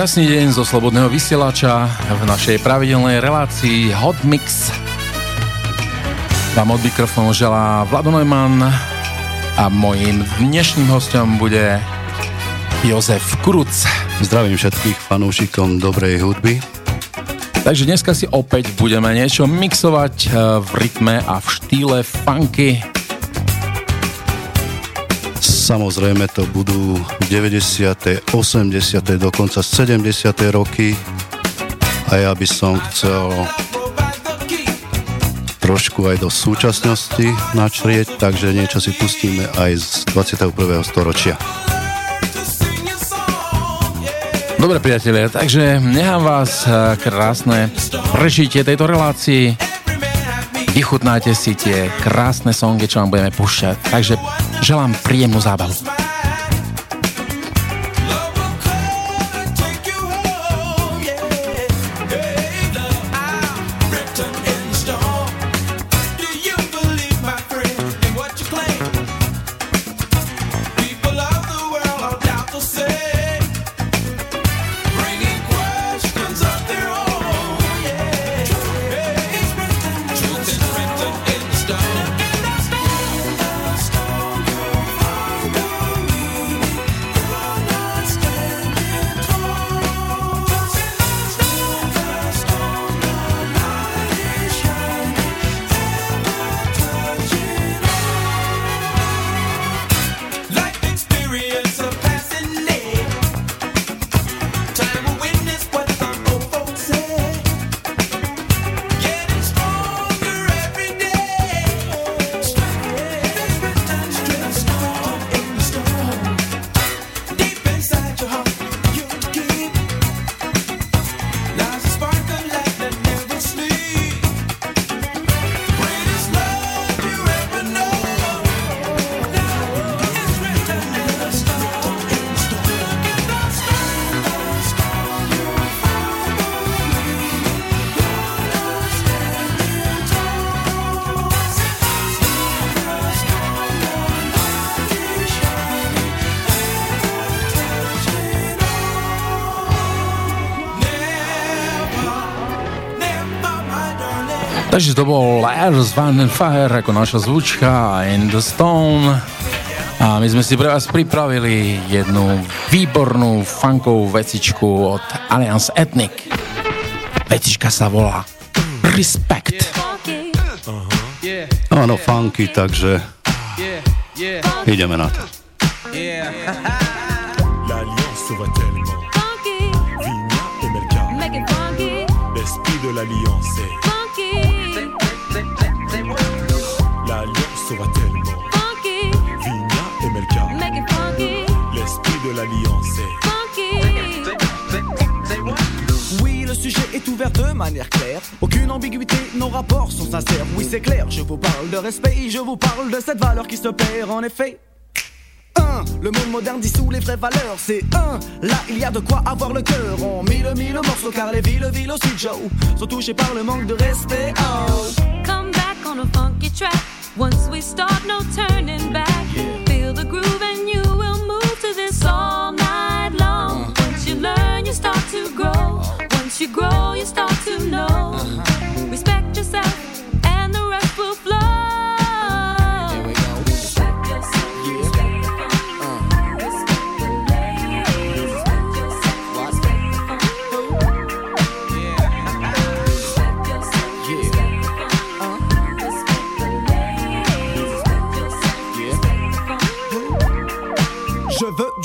Krásny deň zo Slobodného vysielača v našej pravidelnej relácii Hot Mix. Vám od mikrofónu želá Vlado Neumann a mojím dnešným hostom bude Jozef Kuruc. Zdravím všetkých fanúšikom dobrej hudby. Takže dneska si opäť budeme niečo mixovať eh, v rytme a v štýle funky Samozrejme to budú 90., 80., dokonca 70. roky a ja by som chcel trošku aj do súčasnosti načrieť, takže niečo si pustíme aj z 21. storočia. Dobre priatelia, takže nechám vás eh, krásne prežitie tejto relácii. Vychutnáte si tie krásne songy, čo vám budeme púšťať. Takže Želám príjemnú zábavu. Takže to bol Lars Van Fire ako naša zvučka In the Stone. A my sme si pre vás pripravili jednu výbornú funkovú vecičku od Alliance Ethnic. Vecička sa volá Respect. Áno, funky, takže ideme na to. L'alliance respect, je vous parle de cette valeur qui se perd en effet. 1. Le monde moderne dissout les vraies valeurs, c'est un. Là, il y a de quoi avoir le cœur. On mille mille morceaux car les villes, villes aussi, Joe, sont touchées par le manque de respect. Oh. Come back on a funky track. Once we start, no turning back. Feel the groove and you will move to this all night long. Uh. Once you learn, you start to grow. you grow, you start to know.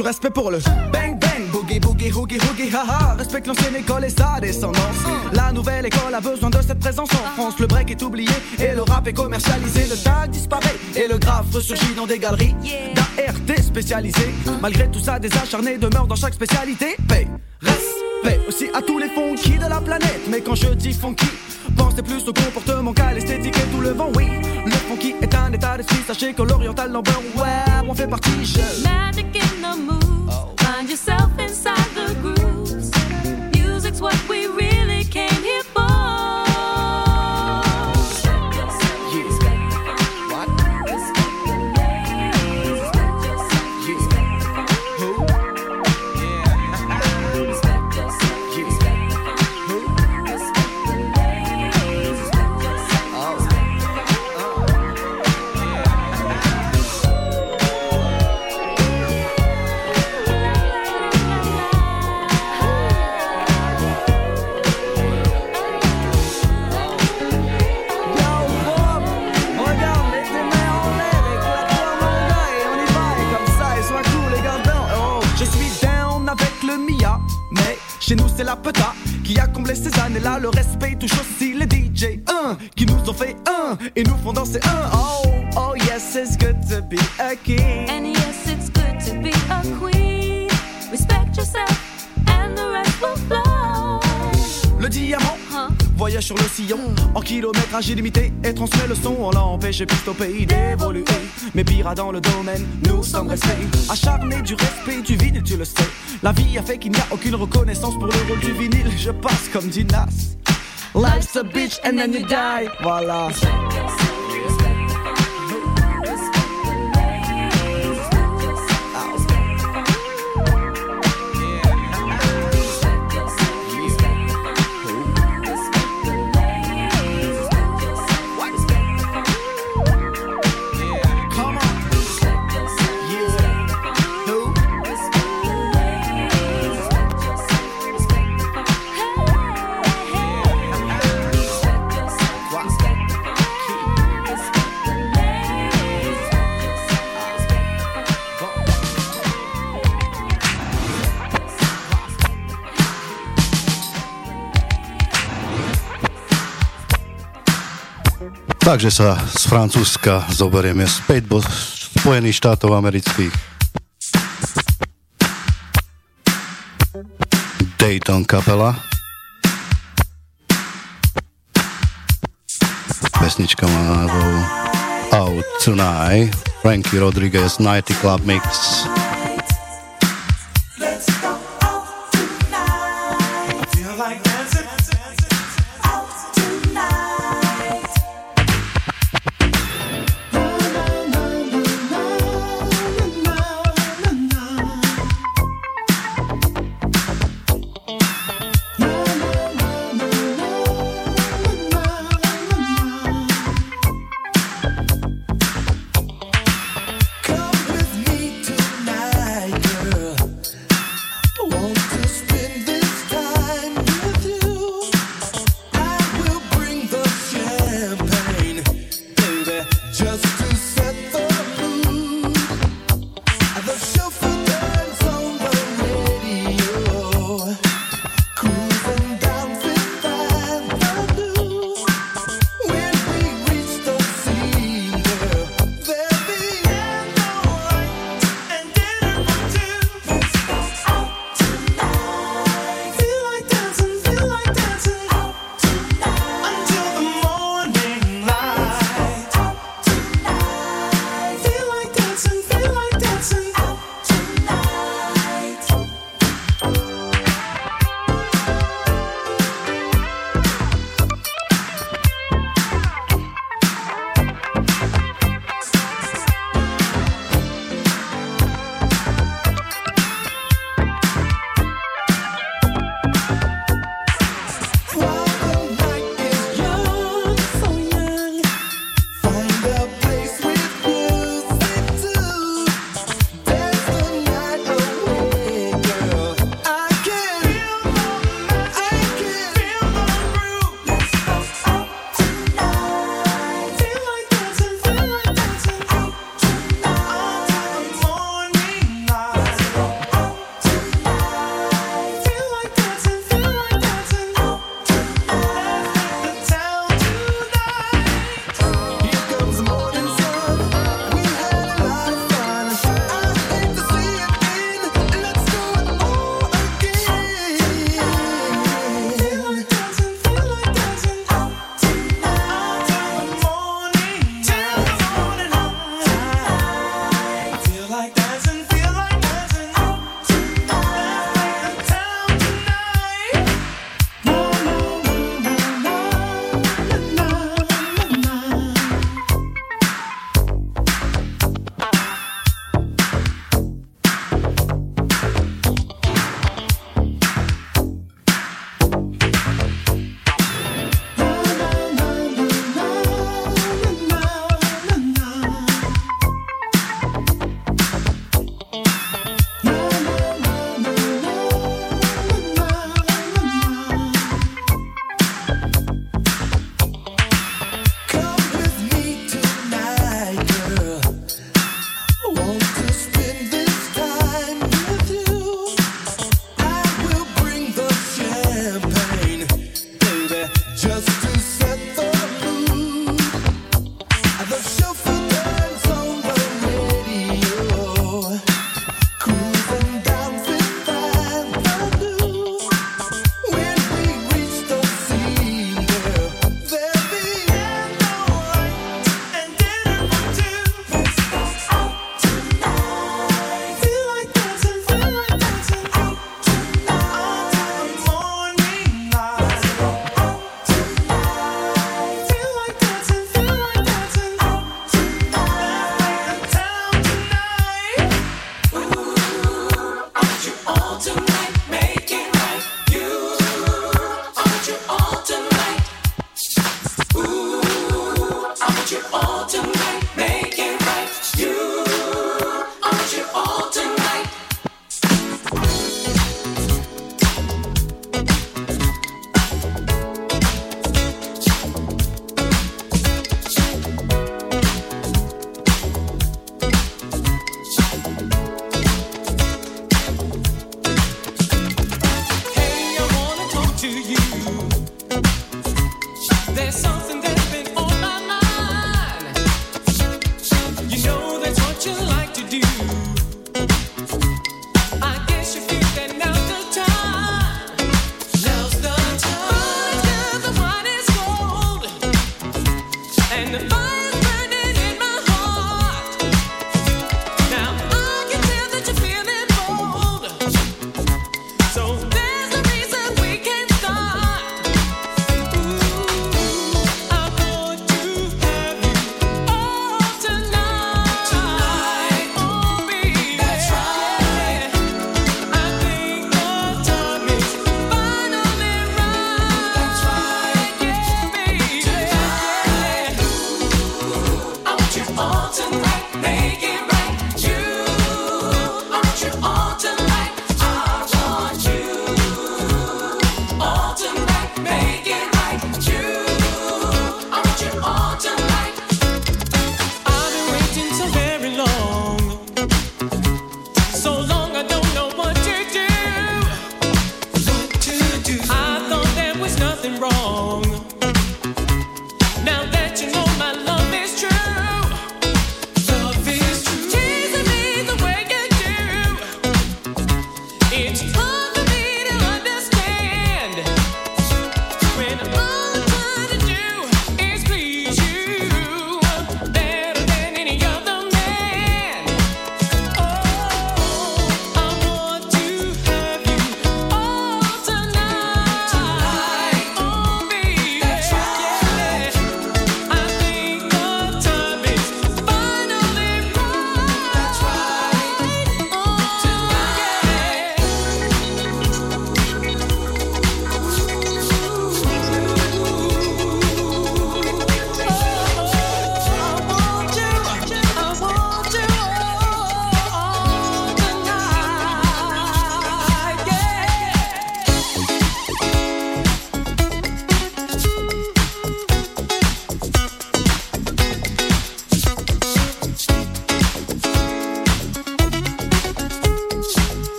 Du respect pour le bang Boogie, boogie, hoogie, hoogie, haha. Respecte l'ancienne école et sa descendance. La nouvelle école a besoin de cette présence en France. Le break est oublié et le rap est commercialisé. Le tag disparaît et le graphe ressurgit dans des galeries d'ART spécialisées. Malgré tout ça, des acharnés demeurent dans chaque spécialité. Paix, respect aussi à tous les funky de la planète. Mais quand je dis funky, pensez plus au comportement qu'à l'esthétique et tout le vent, oui. Le funky est un état d'esprit, sachez que l'oriental number, ouais, on fait partie. Je... Find yourself inside the grooves. Music's what we années-là. Le respect touche aussi les DJ 1 qui nous ont fait un et nous font danser un. Oh, oh yes, it's good to be a king. Sur le sillon en kilométrage illimité et transmet le son. On l'a empêché au pays d'évoluer. Mais pire dans le domaine, nous sommes restés acharnés du respect du vinyle, tu le sais. La vie a fait qu'il n'y a aucune reconnaissance pour le rôle du vinyle. Je passe comme dit Nas. Life's a bitch and then you die. Voilà. Takže sa z Francúzska zoberieme späť do Spojených štátov amerických. Dayton kapela. Pesnička má názov Out Tonight. Frankie Rodriguez Nighty Club Mix.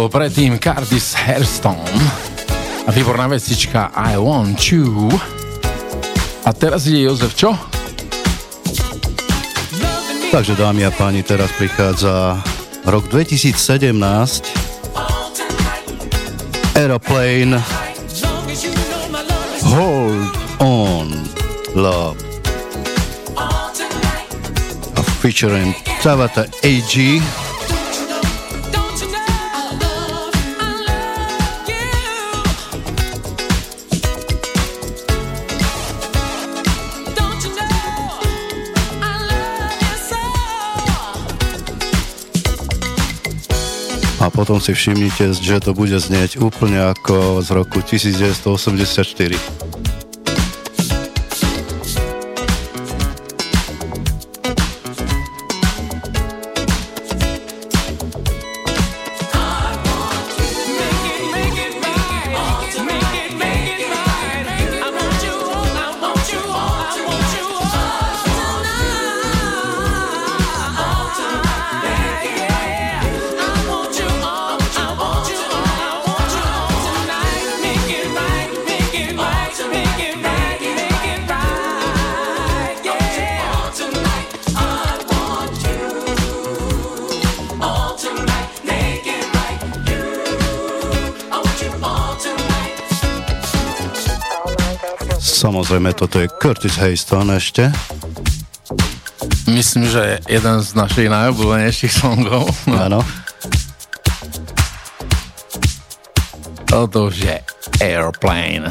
Bol predtým Curtis Hairstone a výborná vecička I Want You. A teraz ide Jozef, čo? Takže dámy a páni, teraz prichádza rok 2017 Aeroplane. Hold On Love. A featuring Tabata AG potom si všimnite, že to bude znieť úplne ako z roku 1984. Samozrejme, toto je Curtis Hayston ešte. Myslím, že je jeden z našich najobľúbenejších songov. Áno. Toto už je Airplane.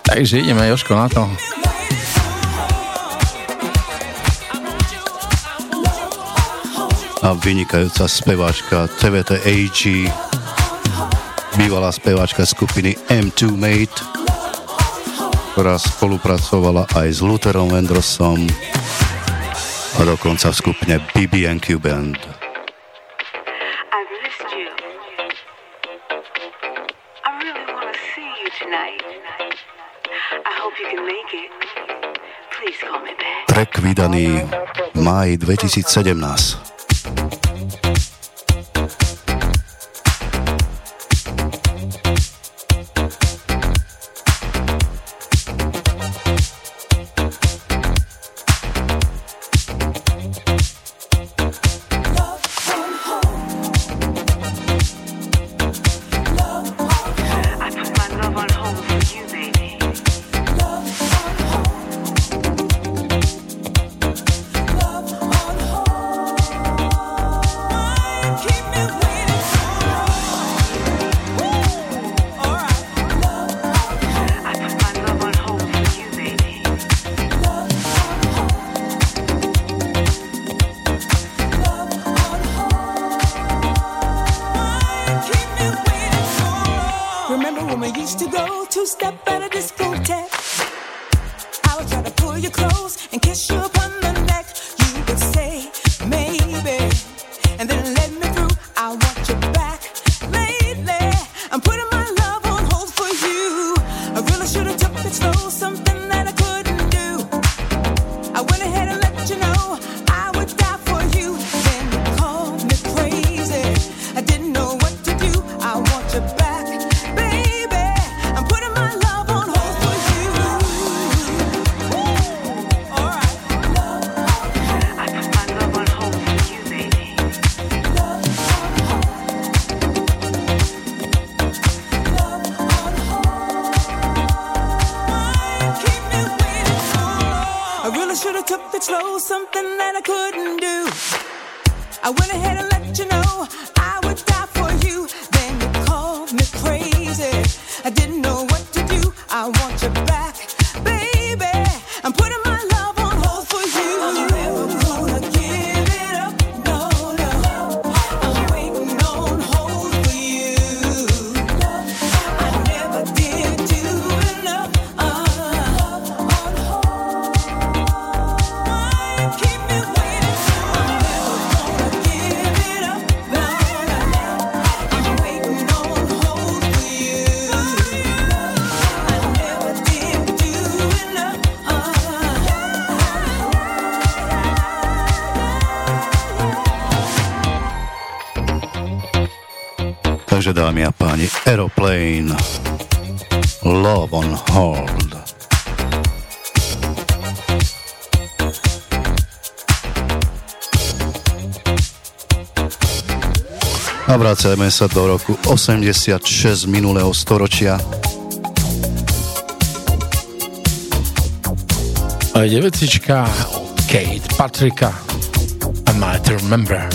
Takže ideme, Joško, na to. A vynikajúca speváčka TVT AG, bývalá speváčka skupiny M2 Mate ktorá spolupracovala aj s Lutherom Vendrosom a dokonca v skupine BB&Q Band. Track vydaný v máji 2017. took the slow, something that I couldn't do. I went ahead and let you know I would die for you. Vracajme sa do roku 86 minulého storočia. A je vecička Kate Patricka I might remember.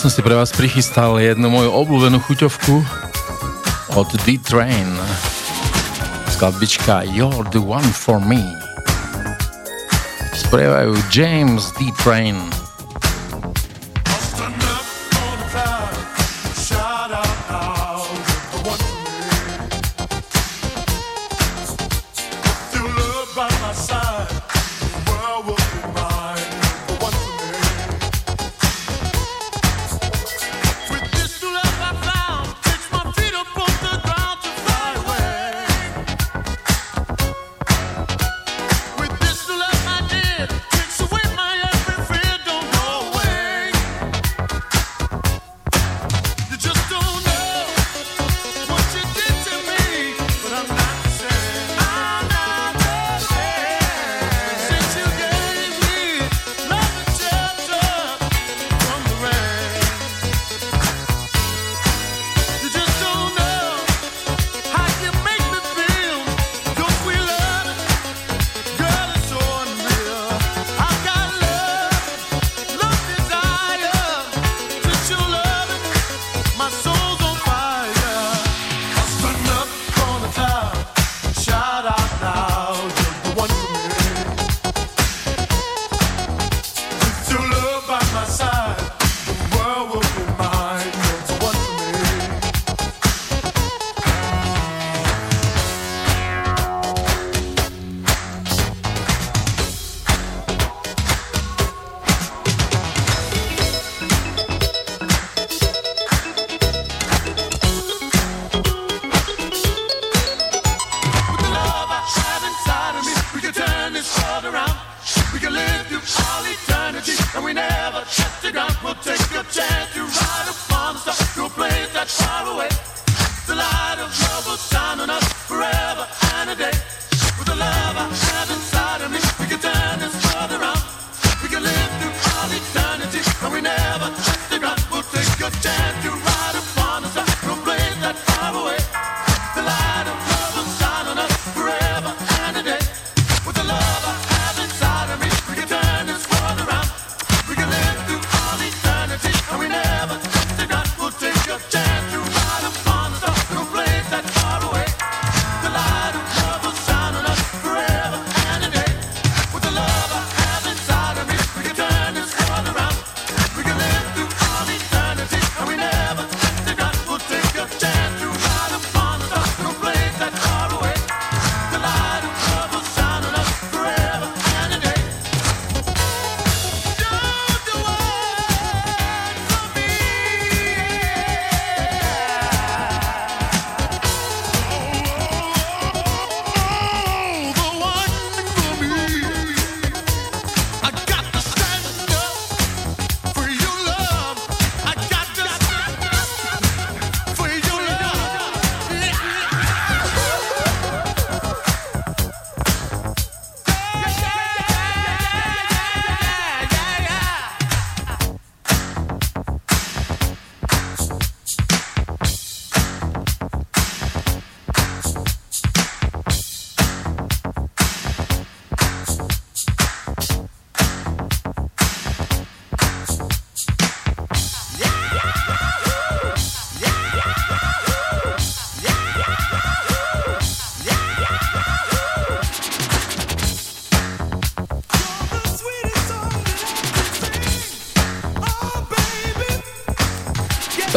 Som si pre vás prichystal jednu moju obľúbenú chuťovku od D-Train. Skladbička You're the one for me. Sprievajú James D-Train.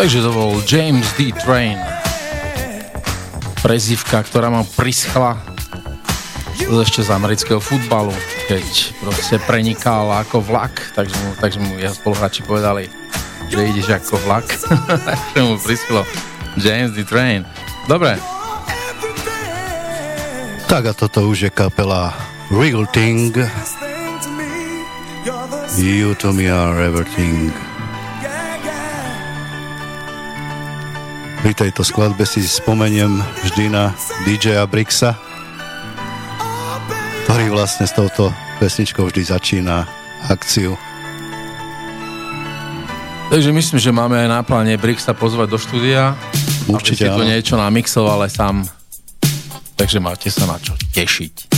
Takže to bol James D. Train. Prezivka, ktorá ma prischla ešte z amerického futbalu, keď proste prenikal ako vlak, takže mu, takže mu ja spoluhráči povedali, že ideš ako vlak, takže mu prischlo James D. Train. Dobre. Tak a toto už je kapela Real Thing. You to me are everything. Pri tejto skladbe si spomeniem vždy na DJ Brixa, ktorý vlastne s touto pesničkou vždy začína akciu. Takže myslím, že máme aj na pláne Brixa pozvať do štúdia. Určite aby si tu niečo namixoval aj sám. Takže máte sa na čo tešiť.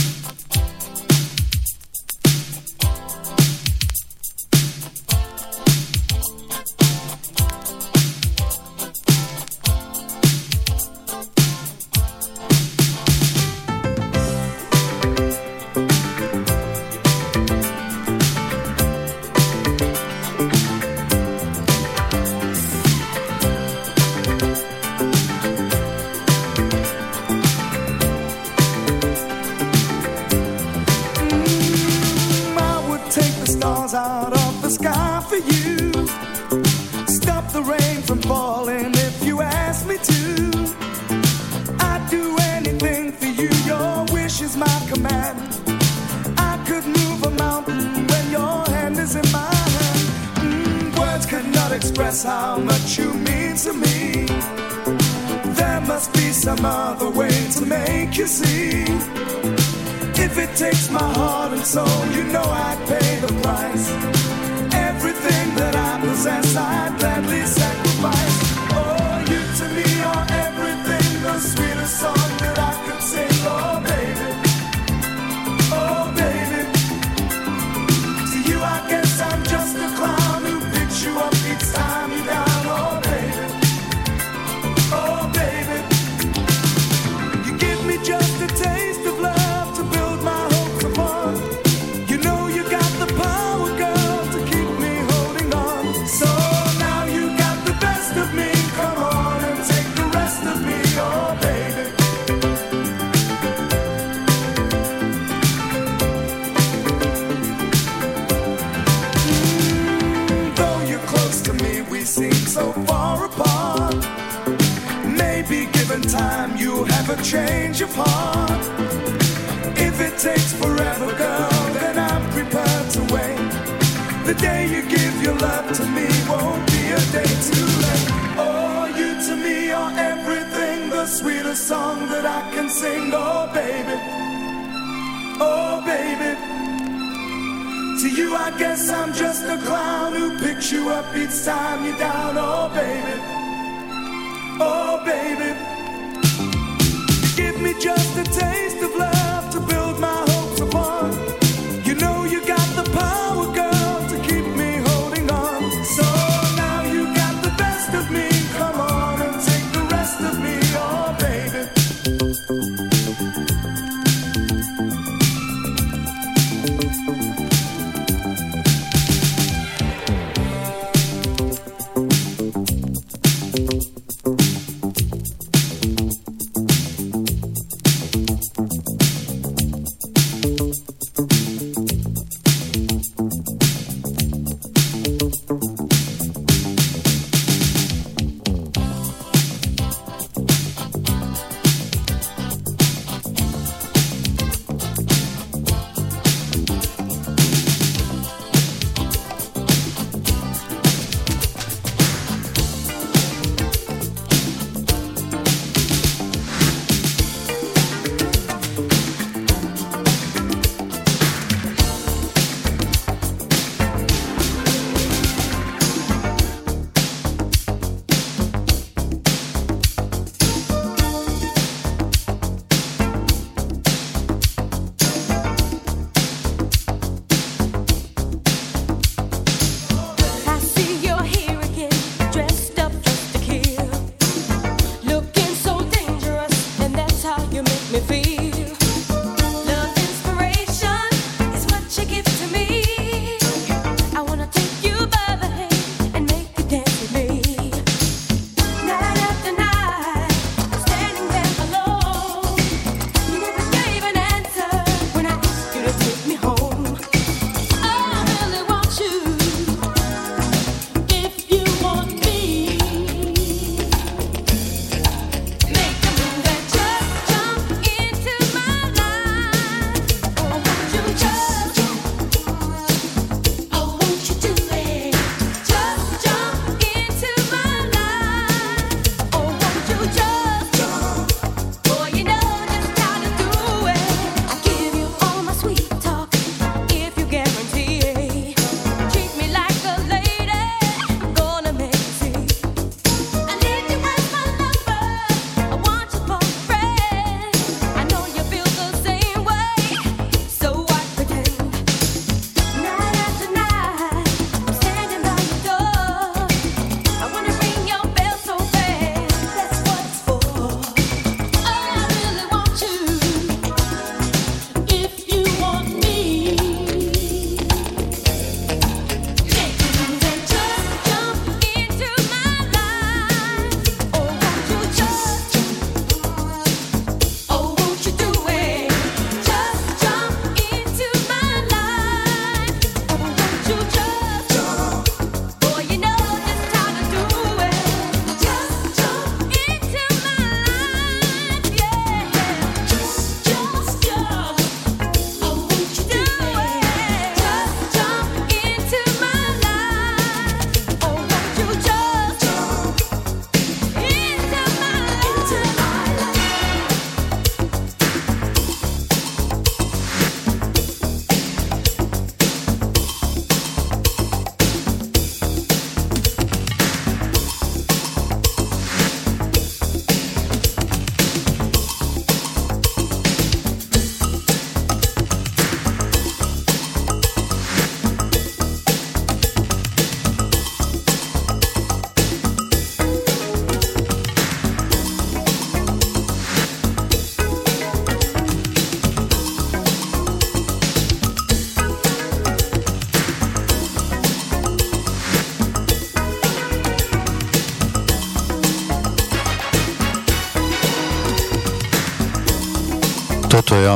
time you have a change of heart. If it takes forever, girl, then I'm prepared to wait. The day you give your love to me won't be a day too late. Oh, you to me are everything, the sweetest song that I can sing. Oh, baby. Oh, baby. To you, I guess I'm just a clown who picks you up each time you're down. Oh, baby. Oh, baby just a taste of love.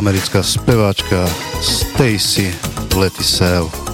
americká speváčka Stacy Letisell.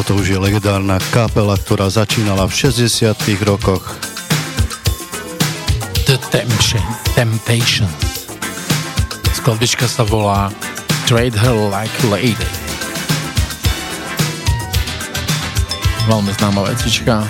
Toto už je legendárna kapela, ktorá začínala v 60 rokoch. The Temptation. Temptations. Skladbička sa volá Trade Her Like Lady. Veľmi známa vecička.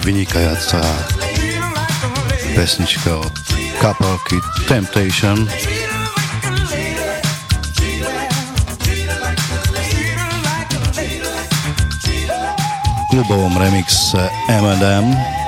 Vynikajúca pesnička od kapelky Temptation. Klubovom remixe M&M.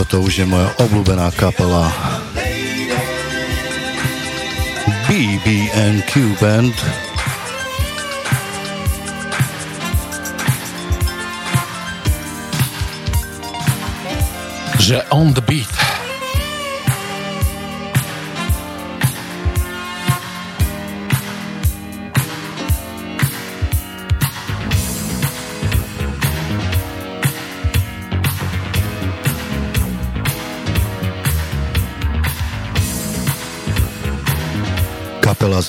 Toto už je moja obľúbená kapela BBNQ Band. Že on the beat.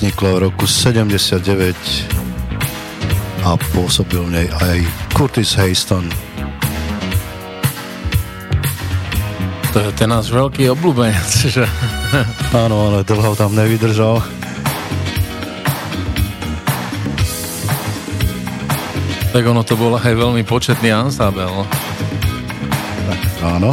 Vznikla v roku 79 a pôsobil v nej aj Curtis Hayston. To je ten náš veľký obľúbenec, že? Áno, ale dlho tam nevydržal. Tak ono to bolo aj veľmi početný ansábel. Tak, áno.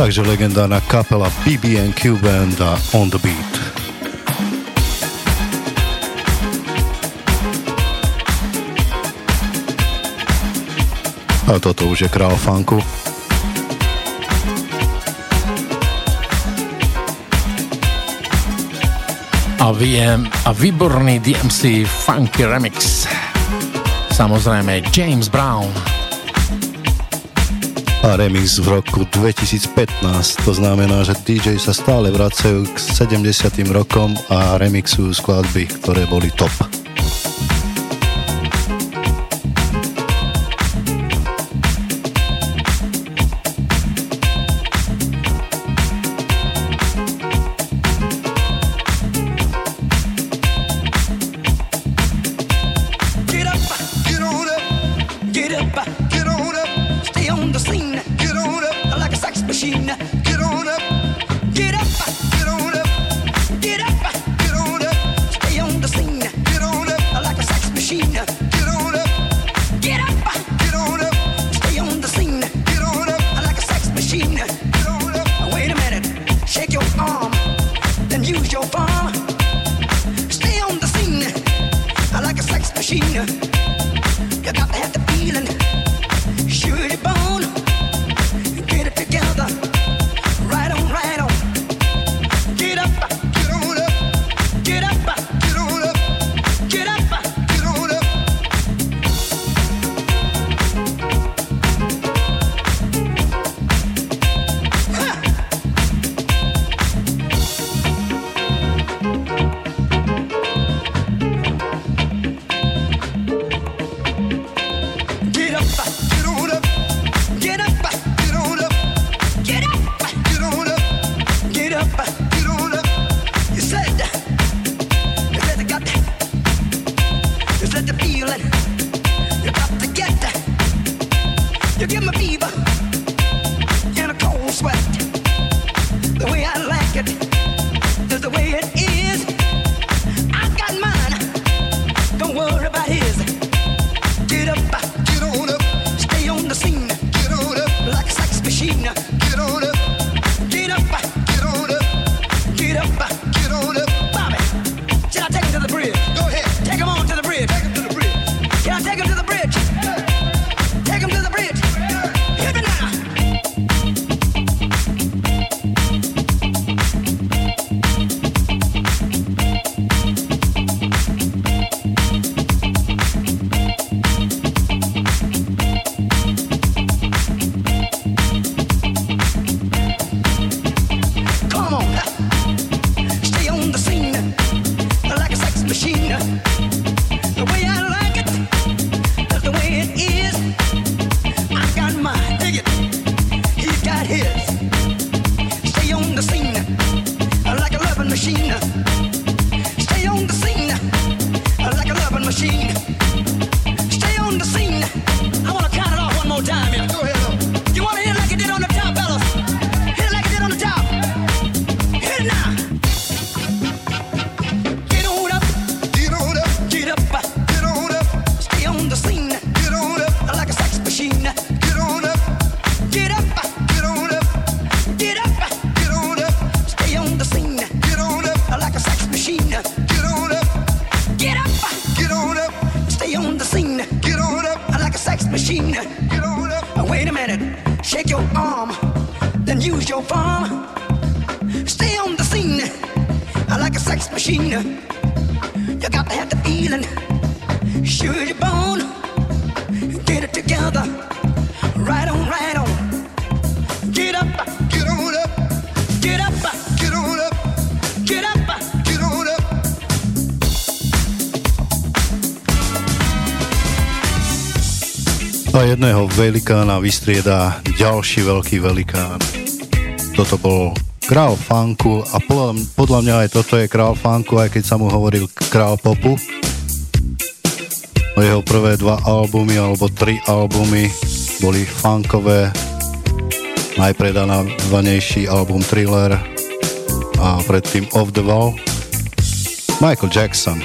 Takže legendárna kapela BB&Q Band a On The Beat. A toto už je král funku. A, VM, a výborný DMC Funky Remix. Samozrejme James Brown a remix v roku 2015. To znamená, že DJ sa stále vracajú k 70. rokom a remixujú skladby, ktoré boli top. Velikána vystrieda ďalší veľký velikán. Toto bol král funku a podľa, podľa mňa aj toto je král funku, aj keď sa mu hovoril král popu. O jeho prvé dva albumy alebo tri albumy boli funkové, najpredávanejší album Thriller a predtým Off the Wall. Michael Jackson.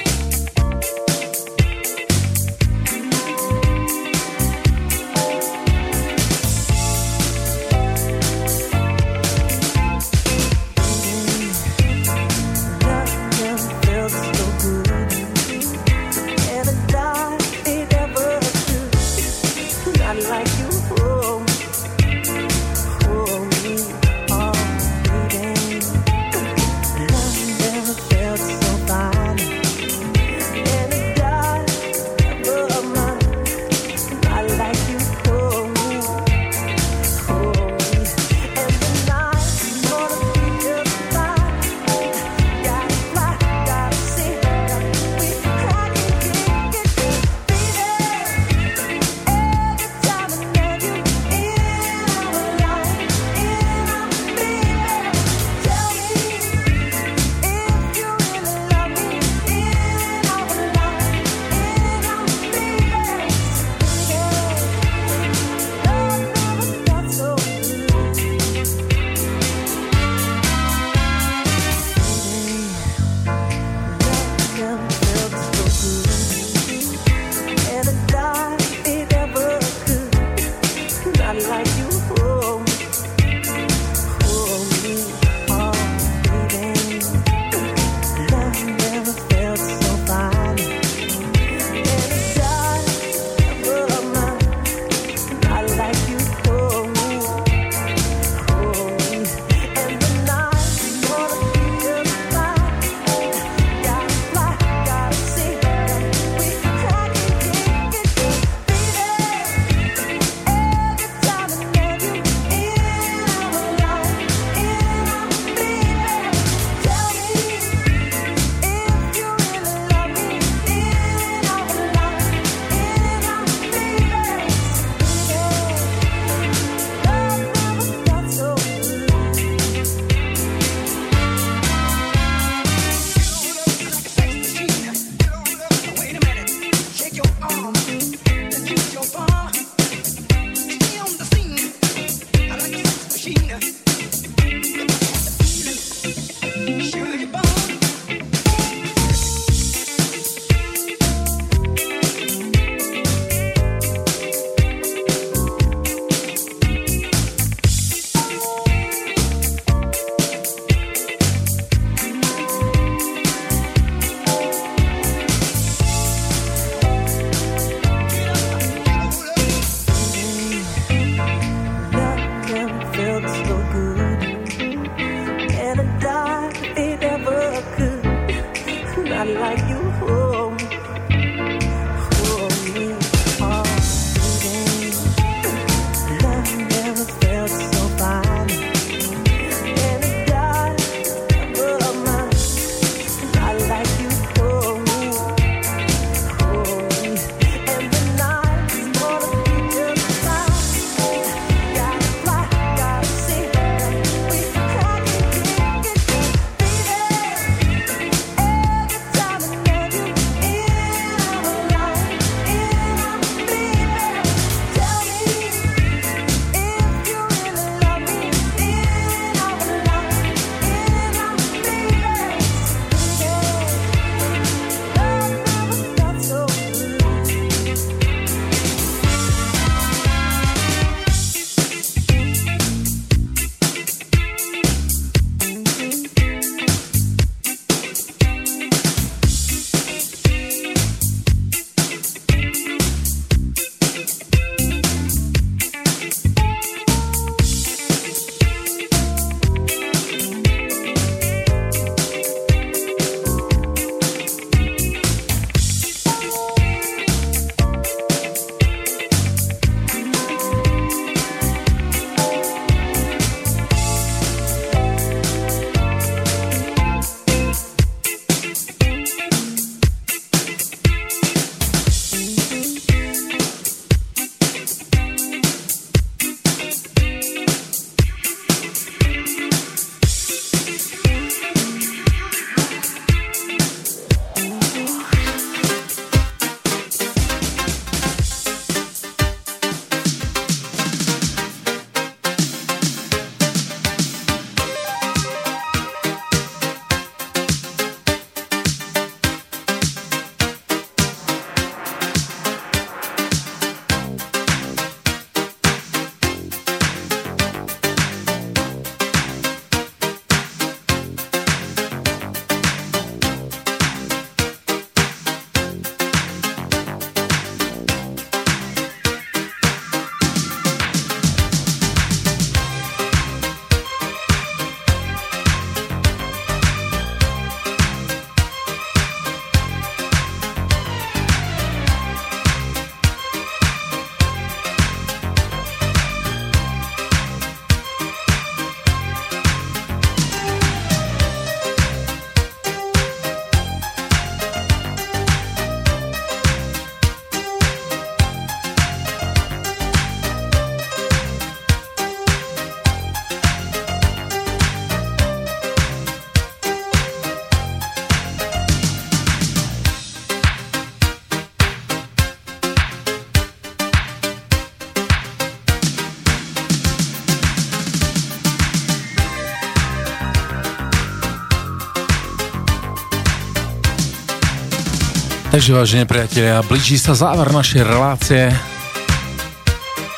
Takže vážení priatelia, blíži sa záver našej relácie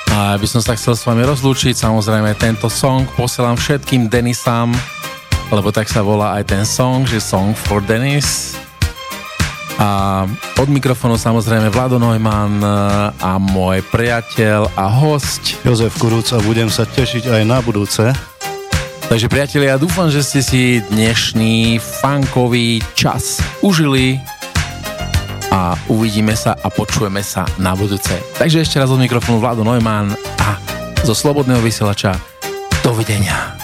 a ja by som sa chcel s vami rozlúčiť. Samozrejme tento song posielam všetkým Denisám, lebo tak sa volá aj ten song, že Song for Denis. A od mikrofónu samozrejme Vlado Neumann a môj priateľ a host Jozef a budem sa tešiť aj na budúce. Takže priatelia, dúfam, že ste si dnešný funkový čas užili a uvidíme sa a počujeme sa na budúce. Takže ešte raz od mikrofónu Vlado Neumann a zo Slobodného vysielača dovidenia.